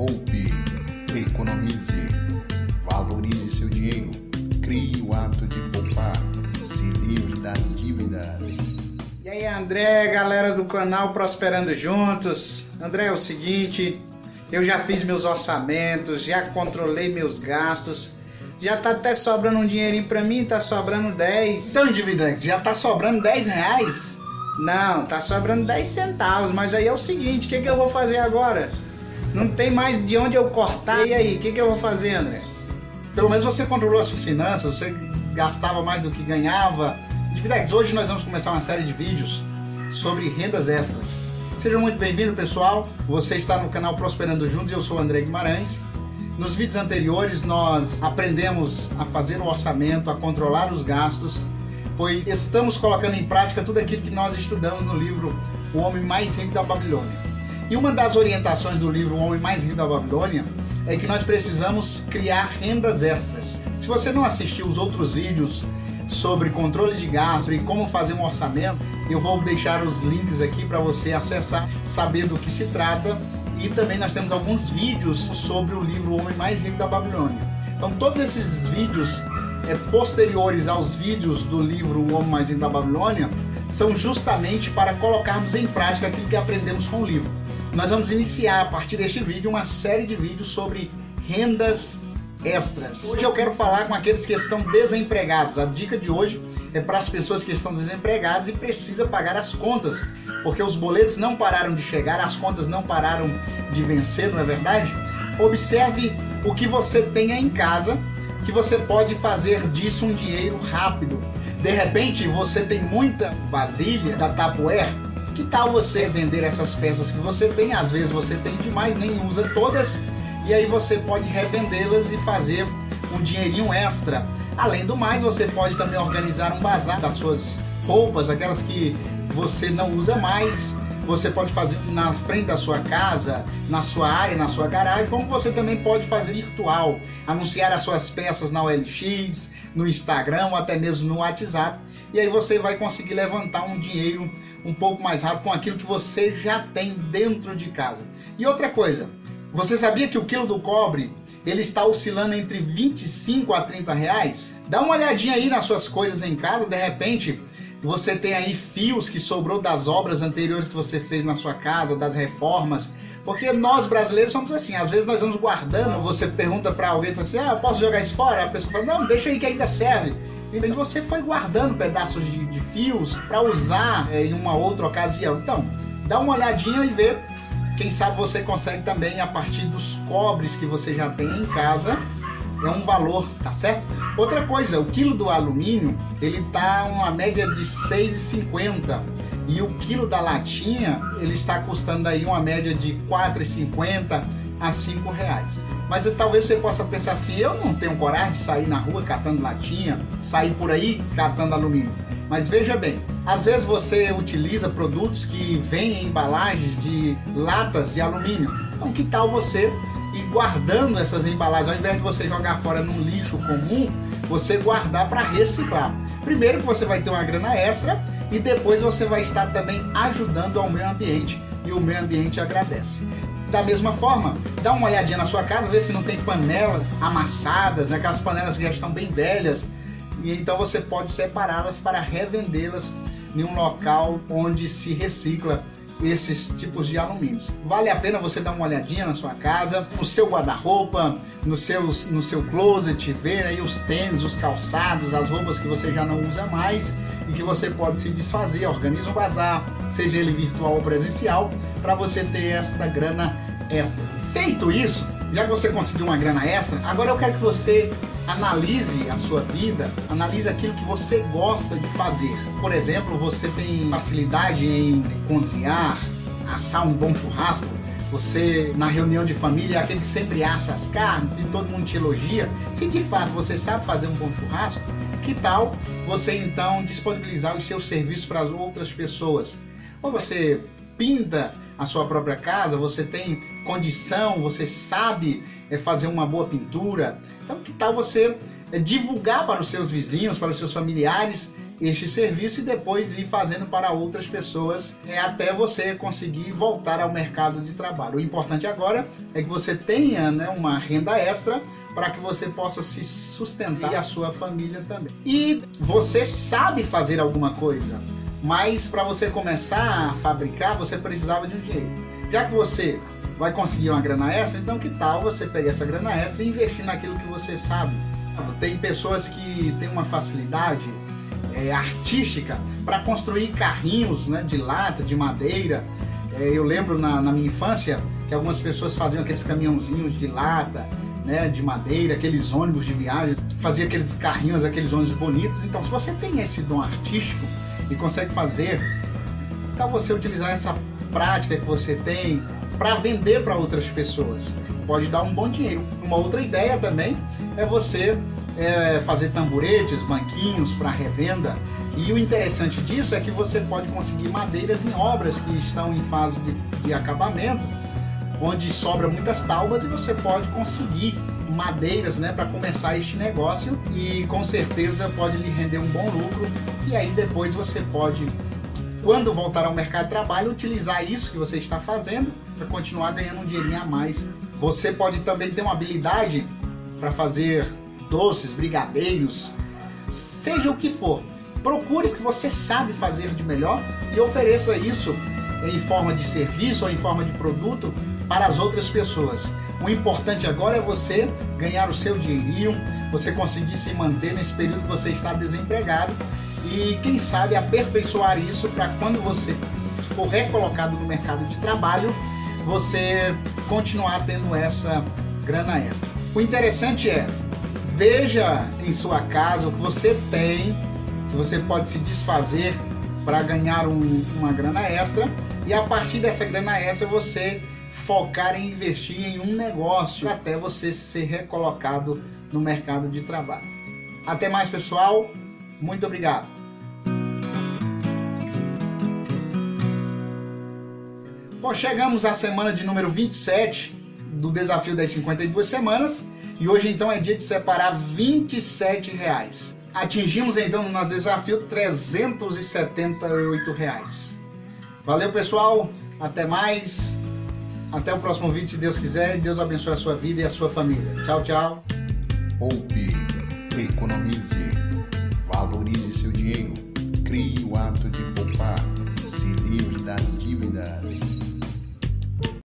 Poupe, economize, valorize seu dinheiro, crie o hábito de poupar, se livre das dívidas. E aí, André, galera do canal Prosperando Juntos. André, é o seguinte, eu já fiz meus orçamentos, já controlei meus gastos. Já tá até sobrando um dinheirinho pra mim, tá sobrando 10. Então, dividendos, já tá sobrando 10 reais? Não, tá sobrando 10 centavos, mas aí é o seguinte, o que, que eu vou fazer agora? Não tem mais de onde eu cortar. E aí, o que, que eu vou fazer, André? Pelo menos você controlou as suas finanças, você gastava mais do que ganhava. Hoje nós vamos começar uma série de vídeos sobre rendas extras. Sejam muito bem-vindos, pessoal. Você está no canal Prosperando Juntos eu sou o André Guimarães. Nos vídeos anteriores nós aprendemos a fazer o orçamento, a controlar os gastos, pois estamos colocando em prática tudo aquilo que nós estudamos no livro O Homem Mais Rico da Babilônia. E uma das orientações do livro O Homem Mais Rico da Babilônia é que nós precisamos criar rendas extras. Se você não assistiu os outros vídeos sobre controle de gastos e como fazer um orçamento, eu vou deixar os links aqui para você acessar, saber do que se trata e também nós temos alguns vídeos sobre o livro O Homem Mais Rico da Babilônia. Então todos esses vídeos é, posteriores aos vídeos do livro O Homem Mais Rico da Babilônia são justamente para colocarmos em prática aquilo que aprendemos com o livro. Nós vamos iniciar a partir deste vídeo uma série de vídeos sobre rendas extras. Hoje eu quero falar com aqueles que estão desempregados. A dica de hoje é para as pessoas que estão desempregadas e precisa pagar as contas, porque os boletos não pararam de chegar, as contas não pararam de vencer, não é verdade? Observe o que você tem em casa, que você pode fazer disso um dinheiro rápido. De repente, você tem muita vasilha da Tupperware. Que tal você vender essas peças que você tem? Às vezes você tem demais, nem usa todas, e aí você pode revendê-las e fazer um dinheirinho extra. Além do mais, você pode também organizar um bazar das suas roupas, aquelas que você não usa mais. Você pode fazer na frente da sua casa, na sua área, na sua garagem, como você também pode fazer virtual, anunciar as suas peças na OLX, no Instagram ou até mesmo no WhatsApp. E aí você vai conseguir levantar um dinheiro um pouco mais rápido com aquilo que você já tem dentro de casa. E outra coisa, você sabia que o quilo do cobre ele está oscilando entre 25 a 30 reais? Dá uma olhadinha aí nas suas coisas em casa, de repente você tem aí fios que sobrou das obras anteriores que você fez na sua casa, das reformas. Porque nós brasileiros somos assim, às vezes nós vamos guardando, você pergunta para alguém, fala assim, ah, posso jogar isso fora? A pessoa fala, não, deixa aí que ainda serve. E você foi guardando pedaços de, de fios para usar é, em uma outra ocasião. Então, dá uma olhadinha e vê. Quem sabe você consegue também a partir dos cobres que você já tem em casa. É um valor, tá certo? Outra coisa, o quilo do alumínio, ele tá uma média de 6,50 e o quilo da latinha, ele está custando aí uma média de 4,50 a 5 reais. Mas talvez você possa pensar assim, eu não tenho coragem de sair na rua catando latinha, sair por aí catando alumínio. Mas veja bem, às vezes você utiliza produtos que vêm em embalagens de latas de alumínio. Então que tal você ir guardando essas embalagens, ao invés de você jogar fora num lixo comum, você guardar para reciclar. Primeiro que você vai ter uma grana extra e depois você vai estar também ajudando ao meio ambiente e o meio ambiente agradece. Da mesma forma, dá uma olhadinha na sua casa, vê se não tem panelas amassadas, né? aquelas panelas que já estão bem velhas, e então você pode separá-las para revendê-las em um local onde se recicla esses tipos de alumínios. Vale a pena você dar uma olhadinha na sua casa, no seu guarda-roupa, no no seu closet, ver aí os tênis, os calçados, as roupas que você já não usa mais e que você pode se desfazer. Organiza um bazar, seja ele virtual ou presencial, para você ter esta grana extra. Feito isso, já que você conseguiu uma grana extra, agora eu quero que você analise a sua vida, analise aquilo que você gosta de fazer. Por exemplo, você tem facilidade em cozinhar, assar um bom churrasco. Você, na reunião de família, é aquele que sempre assa as carnes e todo mundo te elogia. Se de fato você sabe fazer um bom churrasco, que tal você então disponibilizar os seus serviços para outras pessoas? Ou você pinta a sua própria casa, você tem condição, você sabe é, fazer uma boa pintura. Então, que tal você é, divulgar para os seus vizinhos, para os seus familiares este serviço e depois ir fazendo para outras pessoas é, até você conseguir voltar ao mercado de trabalho. O importante agora é que você tenha né, uma renda extra para que você possa se sustentar e a sua família também. E você sabe fazer alguma coisa, mas para você começar a fabricar, você precisava de um dinheiro. Já que você vai conseguir uma grana extra, então que tal você pegar essa grana extra e investir naquilo que você sabe? Tem pessoas que têm uma facilidade é, artística para construir carrinhos né, de lata, de madeira. É, eu lembro na, na minha infância que algumas pessoas faziam aqueles caminhãozinhos de lata, né, de madeira, aqueles ônibus de viagem, fazia aqueles carrinhos, aqueles ônibus bonitos. Então, se você tem esse dom artístico e consegue fazer, então você utilizar essa prática que você tem para vender para outras pessoas. Pode dar um bom dinheiro. Uma outra ideia também é você é, fazer tamburetes, banquinhos para revenda. E o interessante disso é que você pode conseguir madeiras em obras que estão em fase de, de acabamento onde sobra muitas tábuas e você pode conseguir madeiras né, para começar este negócio e com certeza pode lhe render um bom lucro e aí depois você pode quando voltar ao mercado de trabalho utilizar isso que você está fazendo para continuar ganhando um dinheirinho a mais. Você pode também ter uma habilidade para fazer doces, brigadeiros, seja o que for. Procure o que você sabe fazer de melhor e ofereça isso em forma de serviço ou em forma de produto para as outras pessoas. O importante agora é você ganhar o seu dinheirinho, você conseguir se manter nesse período que você está desempregado e quem sabe aperfeiçoar isso para quando você for recolocado no mercado de trabalho, você continuar tendo essa grana extra. O interessante é, veja em sua casa o que você tem, que você pode se desfazer para ganhar um, uma grana extra e a partir dessa grana extra você focar em investir em um negócio até você ser recolocado no mercado de trabalho. Até mais, pessoal. Muito obrigado. Bom, chegamos à semana de número 27 do desafio das 52 semanas e hoje então é dia de separar 27 reais. Atingimos então no nosso desafio 378 reais. Valeu pessoal, até mais. Até o próximo vídeo, se Deus quiser. Deus abençoe a sua vida e a sua família. Tchau, tchau. Poupe, economize, valorize seu dinheiro, crie o hábito de poupar, se livre das dívidas.